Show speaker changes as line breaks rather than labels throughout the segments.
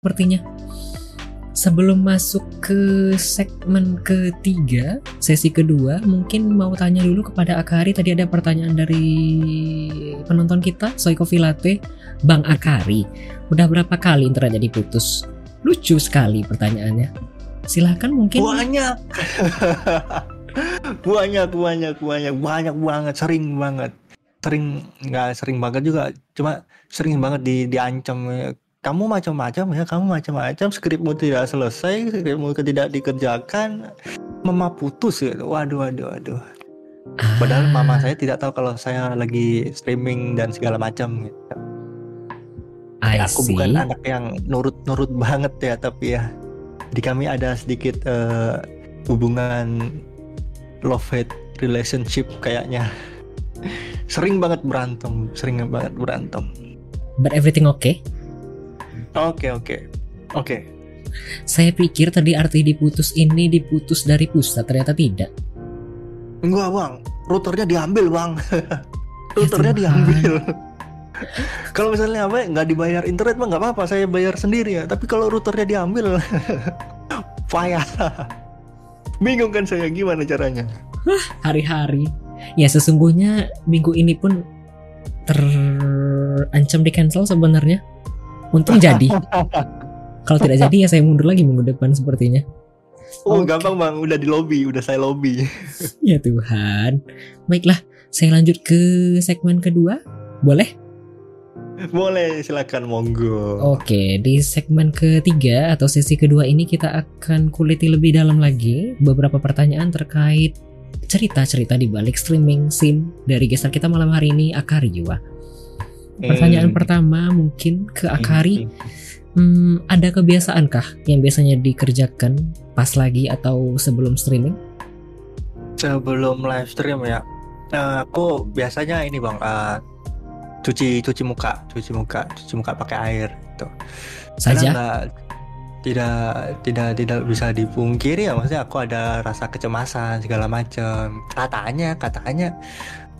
sepertinya. Sebelum masuk ke segmen ketiga, sesi kedua, mungkin mau tanya dulu kepada Akari. Tadi ada pertanyaan dari penonton kita, Soiko Filate. Bang Akari, udah berapa kali internetnya diputus? Lucu sekali pertanyaannya. Silahkan mungkin.
Banyak. banyak, banyak, banyak, banyak banget, sering banget. Sering, nggak sering banget juga, cuma sering banget di diancam kamu macam-macam ya kamu macam-macam skripmu tidak selesai skripmu tidak dikerjakan mama putus ya waduh waduh waduh padahal
Ah.
mama saya tidak tahu kalau saya lagi streaming dan segala macam gitu.
I
Ya, aku
see.
bukan anak yang nurut-nurut banget ya tapi ya di kami ada sedikit eh, hubungan love hate relationship kayaknya sering banget berantem sering banget berantem
But everything okay?
Oke oke. Oke.
Saya pikir tadi arti diputus ini diputus dari pusat, ternyata tidak.
enggak bang. Routernya diambil bang. Routernya
Tuhan.
diambil. Kalau misalnya apa nggak dibayar internet mah nggak apa-apa. Saya bayar sendiri ya. Tapi kalau routernya diambil payah. Bingung kan saya gimana caranya?
Hari-hari. Ya sesungguhnya minggu ini pun terancam di cancel sebenarnya. Untung jadi. Kalau tidak jadi ya saya mundur lagi minggu depan sepertinya.
Oh
Oke.
gampang bang, udah di lobby, udah saya lobby.
Ya Tuhan. Baiklah, saya lanjut ke segmen kedua. Boleh?
Boleh, silakan monggo.
Oke, di segmen ketiga atau sesi kedua ini kita akan kuliti lebih dalam lagi beberapa pertanyaan terkait cerita-cerita di balik streaming scene dari gestar kita malam hari ini Akari Jiwa. Pertanyaan
Hmm.
pertama mungkin ke Akari,
Hmm.
hmm, ada kebiasaankah yang biasanya dikerjakan pas lagi atau sebelum streaming?
Sebelum live stream ya, eh, aku biasanya ini bang, eh, cuci cuci muka, cuci muka, cuci muka pakai air. Gitu. Karena
Saja?
tidak tidak tidak bisa dipungkiri ya maksudnya aku ada rasa kecemasan segala macam katanya katanya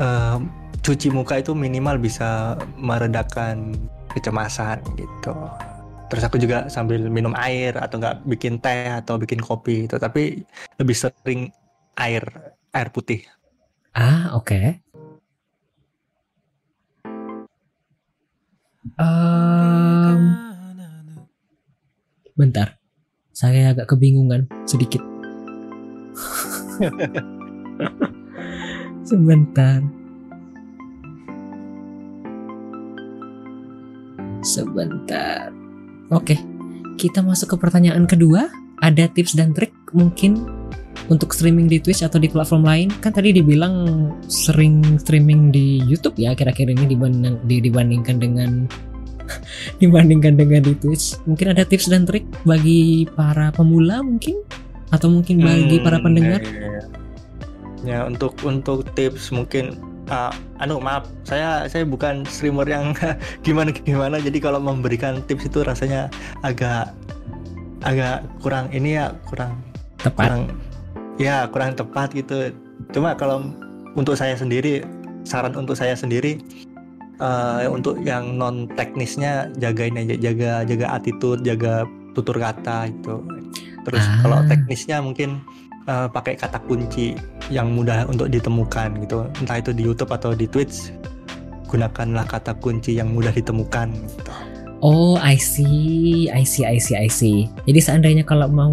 eh, cuci muka itu minimal bisa meredakan kecemasan gitu terus aku juga sambil minum air atau nggak bikin teh atau bikin kopi itu tapi lebih sering air air putih
Ah, oke. Em, bentar. Saya agak kebingungan sedikit. Sebentar. Sebentar. Oke. Kita masuk ke pertanyaan kedua. Ada tips dan trik mungkin untuk streaming di Twitch atau di platform lain kan tadi dibilang sering streaming di YouTube ya kira-kira ini dibanding di- dibandingkan dengan dibandingkan dengan di Twitch mungkin ada tips dan trik bagi para pemula mungkin atau mungkin bagi para
Hmm,
pendengar
ya, ya. Ya untuk untuk tips mungkin ah, anu maaf saya saya bukan streamer yang gimana gimana. Jadi kalau memberikan tips itu rasanya agak agak kurang ini ya kurang
tepat.
kurang ya kurang tepat gitu. Cuma kalau untuk saya sendiri saran untuk saya sendiri eh, untuk yang non teknisnya jagain aja jaga jaga attitude jaga tutur kata itu terus
Ah.
kalau teknisnya mungkin eh, pakai kata kunci yang mudah untuk ditemukan gitu entah itu di YouTube atau di Twitch gunakanlah kata kunci yang mudah ditemukan gitu.
Oh, I see, I see, I see, I see. Jadi seandainya kalau mau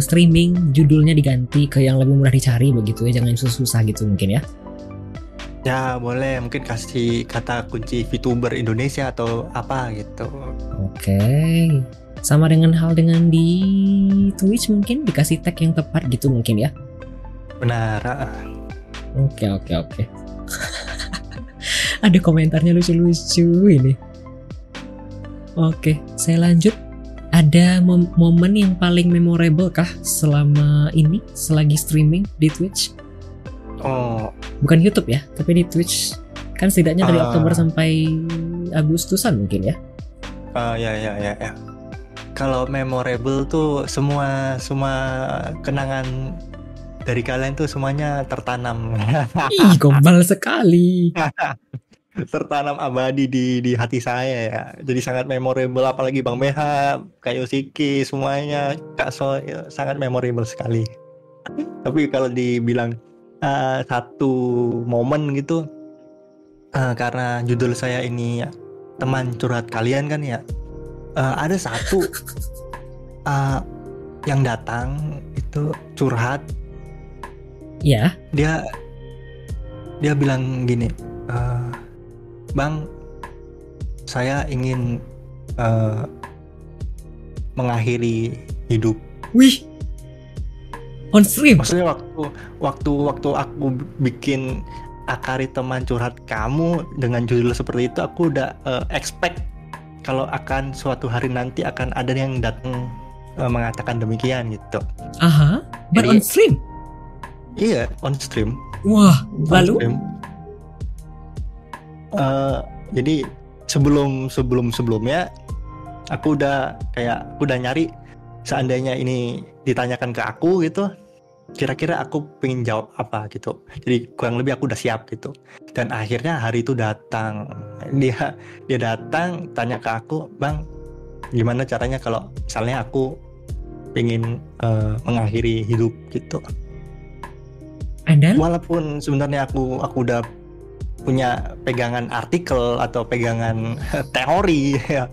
streaming, judulnya diganti ke yang lebih mudah dicari begitu ya, jangan susah-susah gitu mungkin ya.
ya boleh mungkin kasih kata kunci VTuber Indonesia atau apa gitu
Oke. Sama dengan hal dengan di Twitch mungkin dikasih tag yang tepat gitu mungkin ya.
benar ah.
Oke, oke, oke. Ada komentarnya lucu-lucu ini. Oke, saya lanjut. Ada mom- momen yang paling memorable kah selama ini selagi streaming di Twitch?
oh
Bukan YouTube ya, tapi di Twitch. Kan setidaknya dari
Ah.
Oktober sampai Agustusan mungkin ya.
Ah, ya ya ya ya. Kalau memorable tuh semua semua kenangan dari kalian tuh semuanya tertanam.
Ih, gombal sekali.
tertanam abadi di di hati saya ya. Jadi sangat memorable apalagi Bang Meha, Kak Yosiki semuanya Kak So ya, sangat memorable sekali. Tapi kalau dibilang uh, satu momen gitu uh, karena judul saya ini ya, teman curhat kalian kan ya. Uh, ada satu uh, yang datang itu curhat.
Ya.
Dia dia bilang gini, uh, bang, saya ingin uh, mengakhiri hidup.
Wih, on stream.
Maksudnya waktu waktu waktu aku bikin akari teman curhat kamu dengan judul seperti itu, aku udah uh, expect kalau akan suatu hari nanti akan ada yang datang uh, mengatakan demikian gitu.
Aha, but Jadi, on stream.
Iya, on stream.
Wah, lalu?
Uh, jadi sebelum sebelum sebelumnya aku udah kayak aku udah nyari seandainya ini ditanyakan ke aku gitu kira-kira aku pengen jawab apa gitu. Jadi kurang lebih aku udah siap gitu. Dan akhirnya hari itu datang. Dia dia datang tanya ke aku bang gimana caranya kalau misalnya aku pengen uh, mengakhiri hidup gitu?
And then?
Walaupun sebenarnya aku aku udah punya pegangan artikel atau pegangan teori ya.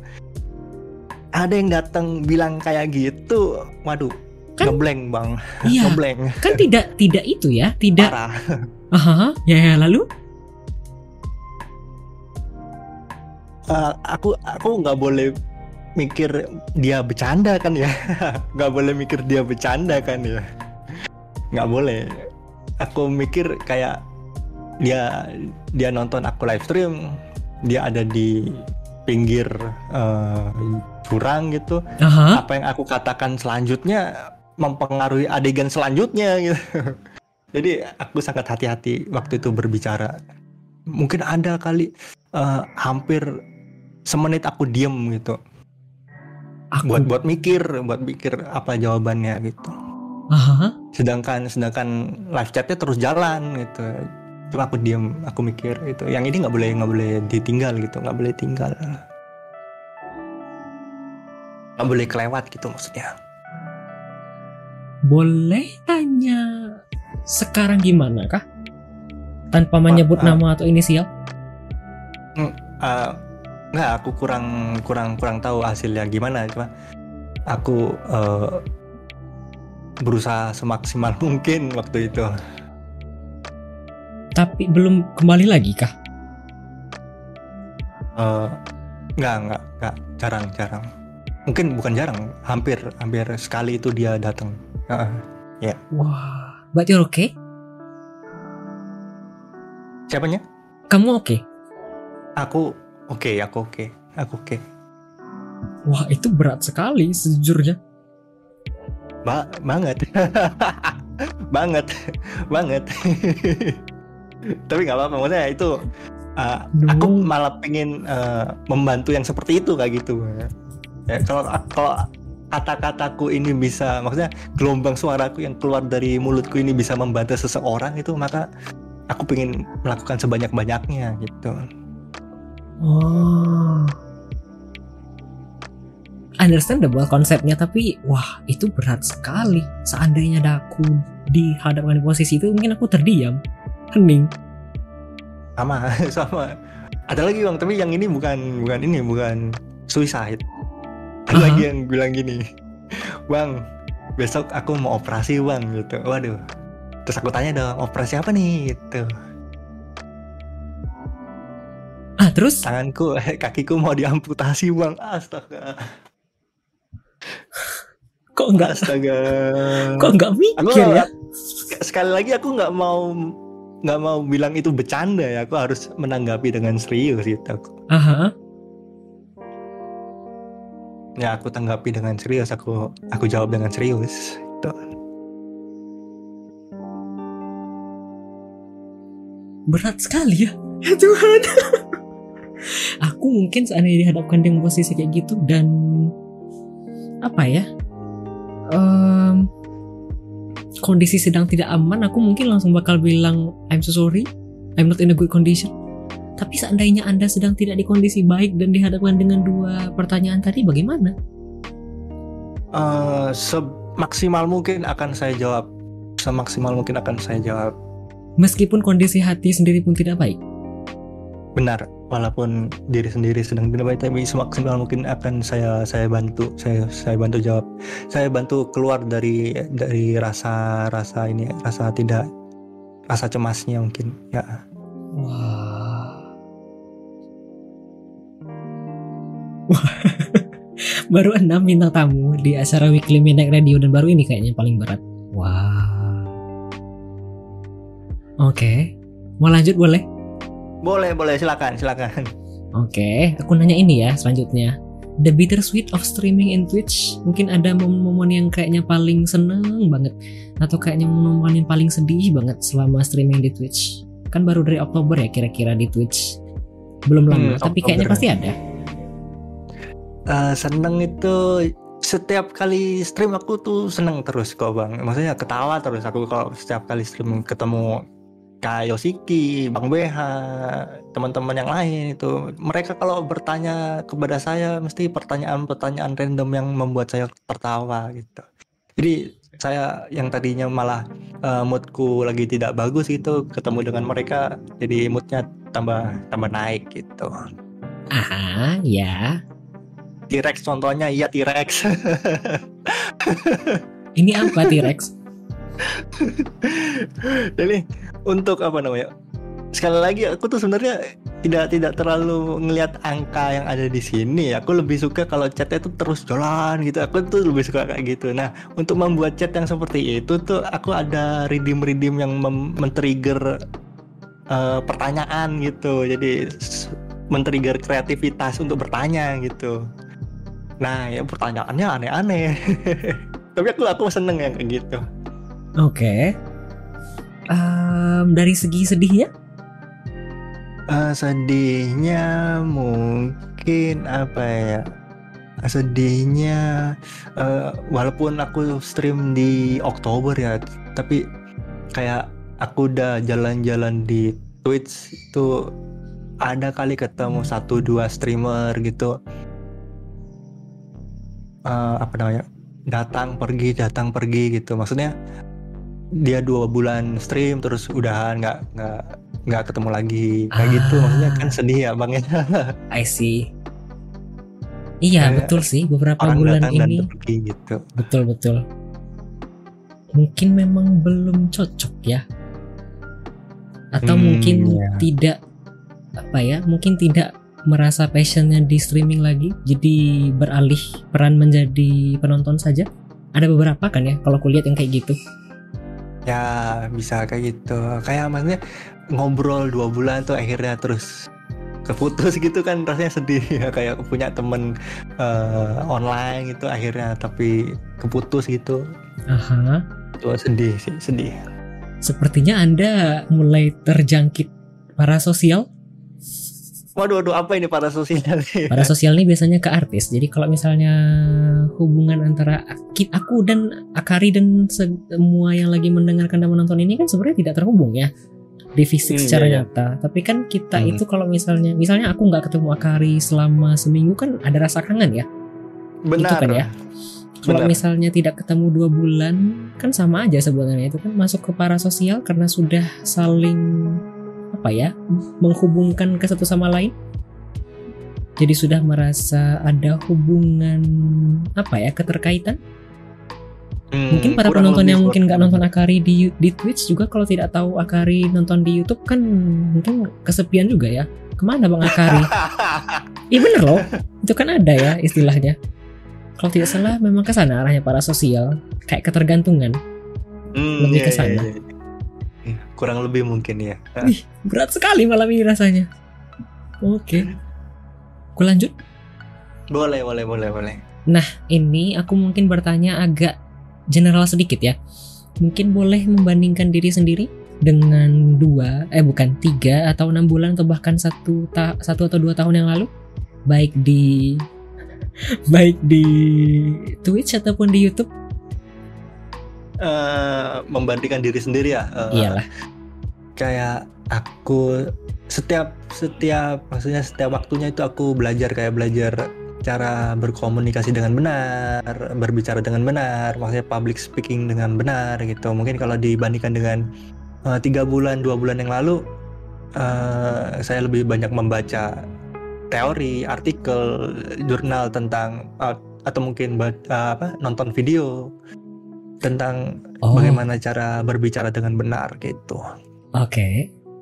Ada yang datang bilang kayak gitu, waduh, kan, ngeblank bang,
iya,
ngeblank.
Kan tidak tidak itu ya, tidak.
Parah.
Aha, ya, ya lalu?
Uh, aku aku nggak boleh mikir dia bercanda kan ya, nggak boleh mikir dia bercanda kan ya, nggak boleh aku mikir kayak dia dia nonton aku live stream dia ada di pinggir uh, jurang gitu
uh-huh.
apa yang aku katakan selanjutnya mempengaruhi adegan selanjutnya gitu jadi aku sangat hati-hati waktu itu berbicara mungkin ada kali uh, hampir semenit aku diem gitu aku... buat buat mikir buat mikir apa jawabannya gitu
Aha.
Sedangkan sedangkan live chatnya terus jalan gitu. Cuma aku diam, aku mikir itu. Yang ini nggak boleh nggak boleh ditinggal gitu, nggak boleh tinggal. Nggak boleh kelewat gitu maksudnya.
Boleh tanya sekarang gimana kah? Tanpa menyebut uh, nama atau inisial?
Uh, nggak, aku kurang kurang kurang tahu hasilnya gimana. Cuma aku uh, berusaha semaksimal mungkin waktu itu.
Tapi belum kembali lagi kah?
Uh, nggak nggak nggak jarang jarang. Mungkin bukan jarang, hampir hampir sekali itu dia datang. Uh, ya. Yeah.
Wah, but you're okay?
Siapanya?
Kamu oke? Okay?
Aku oke, okay, aku oke, okay. aku oke. Okay.
Wah, itu berat sekali sejujurnya
ba banget banget banget tapi nggak apa-apa maksudnya itu uh, aku malah pengen uh, membantu yang seperti itu kayak gitu ya kalau kalau kata-kataku ini bisa maksudnya gelombang suaraku yang keluar dari mulutku ini bisa membantu seseorang itu maka aku pengen melakukan sebanyak-banyaknya gitu.
Oh. Understandable konsepnya tapi wah itu berat sekali. Seandainya ada aku dihadapkan di posisi itu mungkin aku terdiam. Hening.
Sama sama. Ada lagi bang tapi yang ini bukan bukan ini bukan suicide ada uh -huh. lagi yang bilang gini bang besok aku mau operasi bang gitu. Waduh. Terus aku tanya dong operasi apa nih? Gitu.
Ah terus?
Tanganku kakiku mau diamputasi bang. Astaga.
Kok enggak
astaga.
Kok enggak mikir aku, ya?
sekali lagi aku nggak mau nggak mau bilang itu bercanda ya. Aku harus menanggapi dengan serius gitu. Aku
Aha.
Ya aku tanggapi dengan serius aku aku jawab dengan serius gitu.
berat sekali ya ya Tuhan aku mungkin seandainya dihadapkan dengan posisi kayak gitu dan apa ya um, kondisi sedang tidak aman aku mungkin langsung bakal bilang I'm so sorry I'm not in a good condition Tapi seandainya Anda sedang tidak di kondisi baik dan dihadapkan dengan dua pertanyaan tadi, bagaimana?
Eh, semaksimal mungkin akan saya jawab. Semaksimal mungkin akan saya jawab.
Meskipun kondisi hati sendiri pun tidak baik.
Benar, walaupun diri sendiri sedang tidak baik, tapi semaksimal mungkin akan saya saya bantu, saya saya bantu jawab. Saya bantu keluar dari dari rasa rasa ini, rasa tidak rasa cemasnya mungkin. Ya.
Wah. baru enam bintang tamu di acara Weekly Midnight Radio dan baru ini kayaknya paling berat. Wah. Oke. Mau lanjut boleh?
Boleh, boleh, silakan, silakan.
Oke, aku nanya ini ya selanjutnya. The bittersweet of streaming in Twitch. Mungkin ada momen-momen yang kayaknya paling seneng banget atau kayaknya momen yang paling sedih banget selama streaming di Twitch. Kan baru dari Oktober ya kira-kira di Twitch. Belum lama,
Hmm,
tapi kayaknya pasti ada.
Eh, seneng itu setiap kali stream aku tuh seneng terus kok bang. Maksudnya ketawa terus aku kalau setiap kali stream ketemu Kak Yoshiki, Bang BH, teman-teman yang lain itu mereka kalau bertanya kepada saya mesti pertanyaan-pertanyaan random yang membuat saya tertawa gitu. Jadi saya yang tadinya malah eh, moodku lagi tidak bagus gitu ketemu dengan mereka jadi moodnya tambah tambah naik gitu.
Aha, ya.
T-Rex contohnya iya T-Rex.
Ini apa T-Rex?
Jadi untuk apa namanya? Sekali lagi aku tuh sebenarnya tidak tidak terlalu ngelihat angka yang ada di sini. Aku lebih suka kalau chatnya tuh terus jalan gitu. Aku tuh lebih suka kayak gitu. Nah untuk membuat chat yang seperti itu tuh aku ada redeem-redeem yang mem- men-trigger eh, pertanyaan gitu. Jadi men-trigger kreativitas untuk bertanya gitu. Nah ya pertanyaannya aneh-aneh. Tapi aku aku seneng yang kayak gitu.
Oke. Em, dari segi sedihnya?
Eh, sedihnya mungkin apa ya? Sedihnya eh, walaupun aku stream di Oktober ya, tapi kayak aku udah jalan-jalan di Twitch itu ada kali ketemu satu dua streamer gitu. Eh, apa namanya? Datang pergi datang pergi gitu. Maksudnya dia dua bulan stream terus udahan nggak nggak nggak ketemu lagi kayak gitu maksudnya kan
Ah.
sedih ya bang ya
I see. Iya
Kayak
betul sih beberapa
orang
bulan
datang dan
ini
pergi gitu
betul betul. Mungkin memang belum cocok ya. Atau
Hmm,
mungkin
iya.
tidak apa ya? Mungkin tidak merasa passionnya di streaming lagi, jadi beralih peran menjadi penonton saja. Ada beberapa kan ya kalau kulihat yang kayak gitu.
ya bisa kayak gitu kayak maksudnya ngobrol dua bulan tuh akhirnya terus keputus gitu kan rasanya sedih ya kayak punya temen eh, online gitu akhirnya tapi keputus gitu
Aha.
itu sedih sih sedih
Sepertinya Anda mulai terjangkit parasosial.
Waduh waduh apa ini para sosial nih
Parasosial ini biasanya ke artis. Jadi kalau misalnya hubungan antara aku dan Akari dan semua yang lagi mendengarkan dan menonton ini kan sebenarnya tidak terhubung ya di fisik
Hmm,
secara
iya, iya.
nyata. Tapi kan kita
Hmm.
itu kalau misalnya misalnya aku nggak ketemu Akari selama seminggu kan ada rasa kangen ya.
benar
Itu kan ya. Kalau
Benar.
misalnya tidak ketemu dua bulan kan sama aja sebenarnya itu kan masuk ke parasosial karena sudah saling apa ya menghubungkan ke satu sama lain. Jadi sudah merasa ada hubungan apa ya keterkaitan.
Hmm,
Mungkin para penonton yang mungkin nggak nonton Akari di di Twitch juga kalau tidak tahu Akari nonton di YouTube kan mungkin kesepian juga ya. Ke mana bang Akari? Iya bener loh, itu kan ada ya istilahnya. Kalau tidak salah memang ke sana arahnya para sosial, kayak ketergantungan.
Hmm,
Lebih
iya,
ke
iya,
sana.
iya. Iya, kurang lebih mungkin ya
Wih, berat sekali malam ini rasanya. Oke. Aku lanjut.
boleh boleh boleh boleh
Ini aku mungkin bertanya agak general sedikit ya. Mungkin boleh membandingkan diri sendiri dengan dua, eh bukan tiga atau enam bulan atau bahkan satu ta- satu atau dua tahun yang lalu, baik di baik di Twitch ataupun di YouTube.
Eh, membandingkan diri sendiri ya eh,
Iyalah.
kayak aku setiap setiap maksudnya setiap waktunya itu aku belajar kayak belajar cara berkomunikasi dengan benar, berbicara dengan benar, maksudnya public speaking dengan benar gitu. Mungkin kalau dibandingkan dengan uh, tiga bulan dua bulan yang lalu, uh, saya lebih banyak membaca teori, artikel, jurnal tentang uh, atau mungkin uh, apa nonton video tentang oh. bagaimana cara berbicara dengan benar gitu.
Oke. Okay.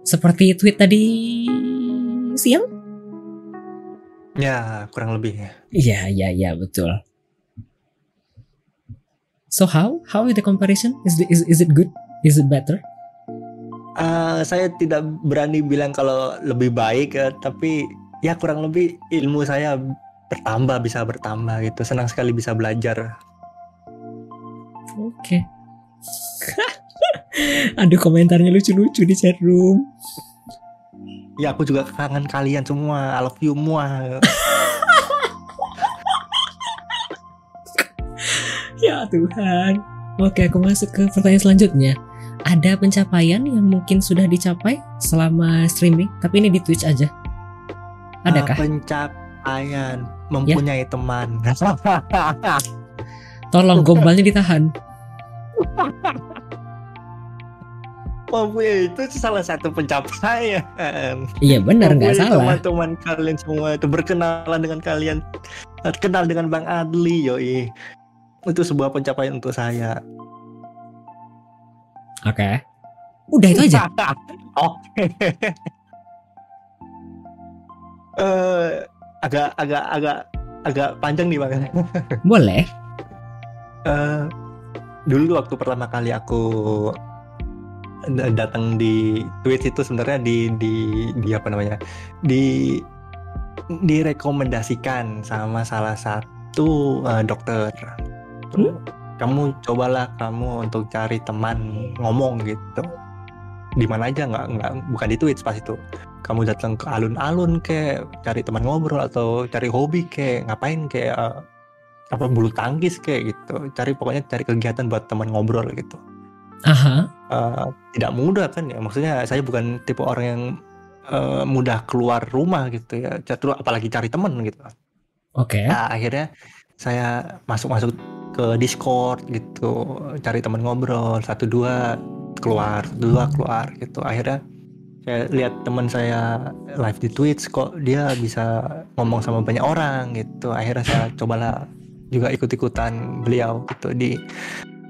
Seperti tweet tadi siang?
Ya, kurang lebih ya.
Iya, iya, iya, betul. So how how is the comparison? Is the, is is it good? Is it better?
Uh, saya tidak berani bilang kalau lebih baik ya, tapi ya kurang lebih ilmu saya bertambah bisa bertambah gitu. Senang sekali bisa belajar.
Oke. Okay. Aduh komentarnya lucu-lucu di chat room.
Ya aku juga kangen kalian semua. I love you semua.
ya Tuhan. Oke, aku masuk ke pertanyaan selanjutnya. Ada pencapaian yang mungkin sudah dicapai selama streaming, tapi ini di Twitch aja. Adakah?
Uh, pencapaian mempunyai ya? teman.
Tolong gombalnya ditahan.
Mempunyai itu salah satu pencapaian.
Iya benar nggak salah.
Teman-teman kalian semua itu berkenalan dengan kalian, kenal dengan Bang Adli, yoi. Itu sebuah pencapaian untuk saya.
Oke. Okay. Udah itu aja.
Oke. uh, agak agak agak agak panjang nih bang.
Boleh.
Uh, dulu waktu pertama kali aku datang di Twitch itu sebenarnya di di di apa namanya di direkomendasikan sama salah satu uh, dokter. Hmm? kamu cobalah kamu untuk cari teman ngomong gitu. Di mana aja nggak nggak bukan di Twitch pas itu. Kamu datang ke alun-alun kayak cari teman ngobrol atau cari hobi kayak ngapain kayak uh, apa bulu tangkis kayak gitu. Cari pokoknya cari kegiatan buat teman ngobrol gitu.
Aha.
Uh, tidak mudah kan ya? Maksudnya saya bukan tipe orang yang uh, mudah keluar rumah gitu ya. Terus apalagi cari teman gitu.
Oke. Okay.
nah, akhirnya saya masuk masuk ke Discord gitu. Cari teman ngobrol satu dua keluar dua keluar gitu. Akhirnya saya lihat teman saya live di Twitch kok dia bisa ngomong sama banyak orang gitu. Akhirnya saya cobalah juga ikut-ikutan beliau gitu di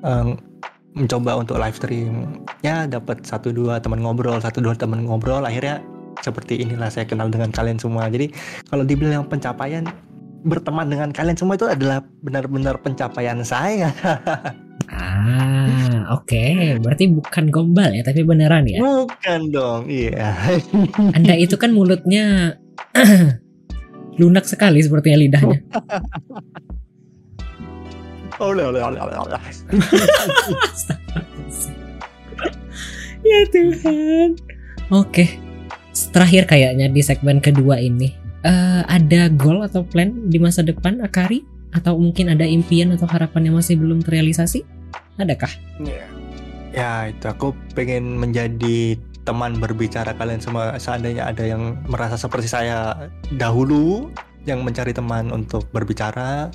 um, mencoba untuk live stream. Ya dapat satu dua teman ngobrol satu dua teman ngobrol akhirnya seperti inilah saya kenal dengan kalian semua. Jadi kalau dibilang pencapaian berteman dengan kalian semua itu adalah benar-benar pencapaian saya.
Ah oke. Okay. berarti bukan gombal ya tapi beneran ya?
Bukan dong iya.
Anda itu kan mulutnya lunak sekali sepertinya lidahnya
oleh oleh oleh oleh oleh.
Ya Tuhan. Oke. Terakhir kayaknya di segmen kedua ini. Uh, ada goal atau plan di masa depan Akari? Atau mungkin ada impian atau harapan yang masih belum terrealisasi? Adakah?
Ya, ya itu aku pengen menjadi teman berbicara kalian semua. Seandainya ada yang merasa seperti saya dahulu yang mencari teman untuk berbicara.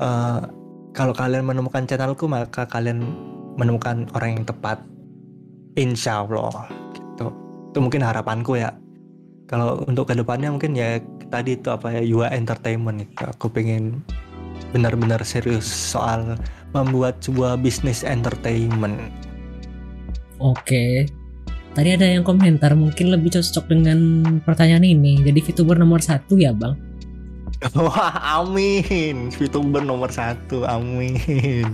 Uh, kalau kalian menemukan channelku maka kalian menemukan orang yang tepat. Insya Allah gitu. Itu mungkin harapanku ya. Kalau untuk ke depannya mungkin ya tadi itu apa ya UI Entertainment itu aku pengen benar-benar serius soal membuat sebuah bisnis entertainment.
Oke. Tadi ada yang komentar mungkin lebih cocok dengan pertanyaan ini. Jadi VTuber nomor satu ya bang
Wah, amin. VTuber nomor satu, amin.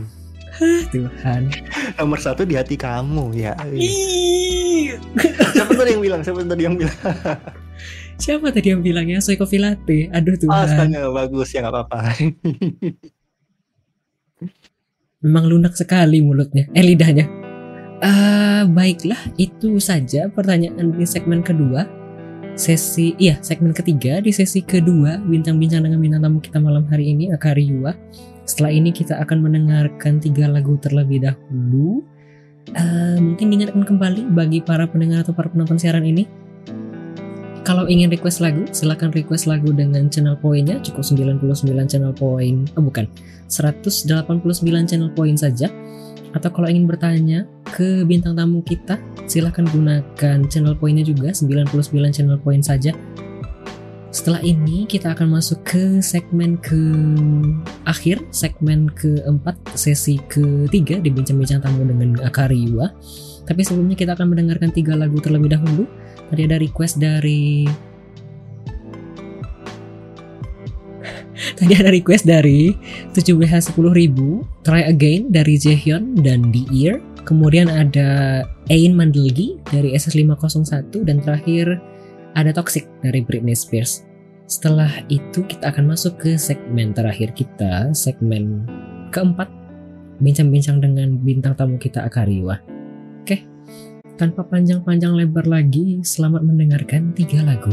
Tuhan.
Nomor satu di hati kamu ya. Siapa tadi yang bilang? Siapa tadi yang bilang?
Siapa tadi yang bilangnya Soiko Filate? Aduh Tuhan.
Astaga, bagus ya nggak apa-apa.
Memang lunak sekali mulutnya, eh lidahnya. Uh, baiklah, itu saja pertanyaan di segmen kedua sesi iya segmen ketiga di sesi kedua bincang-bincang dengan bintang tamu kita malam hari ini Akari Yua. Setelah ini kita akan mendengarkan tiga lagu terlebih dahulu. Uh, mungkin diingatkan kembali bagi para pendengar atau para penonton siaran ini kalau ingin request lagu, silahkan request lagu dengan channel poinnya cukup 99 channel point, oh bukan, 189 channel point saja. Atau kalau ingin bertanya ke bintang tamu kita, silahkan gunakan channel poinnya juga 99 channel point saja. Setelah ini kita akan masuk ke segmen ke akhir, segmen keempat, sesi ketiga di bincang-bincang tamu dengan Akariwa. Tapi sebelumnya kita akan mendengarkan tiga lagu terlebih dahulu tadi ada request dari tadi ada request dari 7BH 10000 Try Again dari Jaehyun dan The Ear. Kemudian ada Ain Mandelgi dari SS501 dan terakhir ada Toxic dari Britney Spears. Setelah itu kita akan masuk ke segmen terakhir kita segmen keempat bincang-bincang dengan bintang tamu kita Akariwa. Oke tanpa panjang-panjang lebar lagi, selamat mendengarkan tiga lagu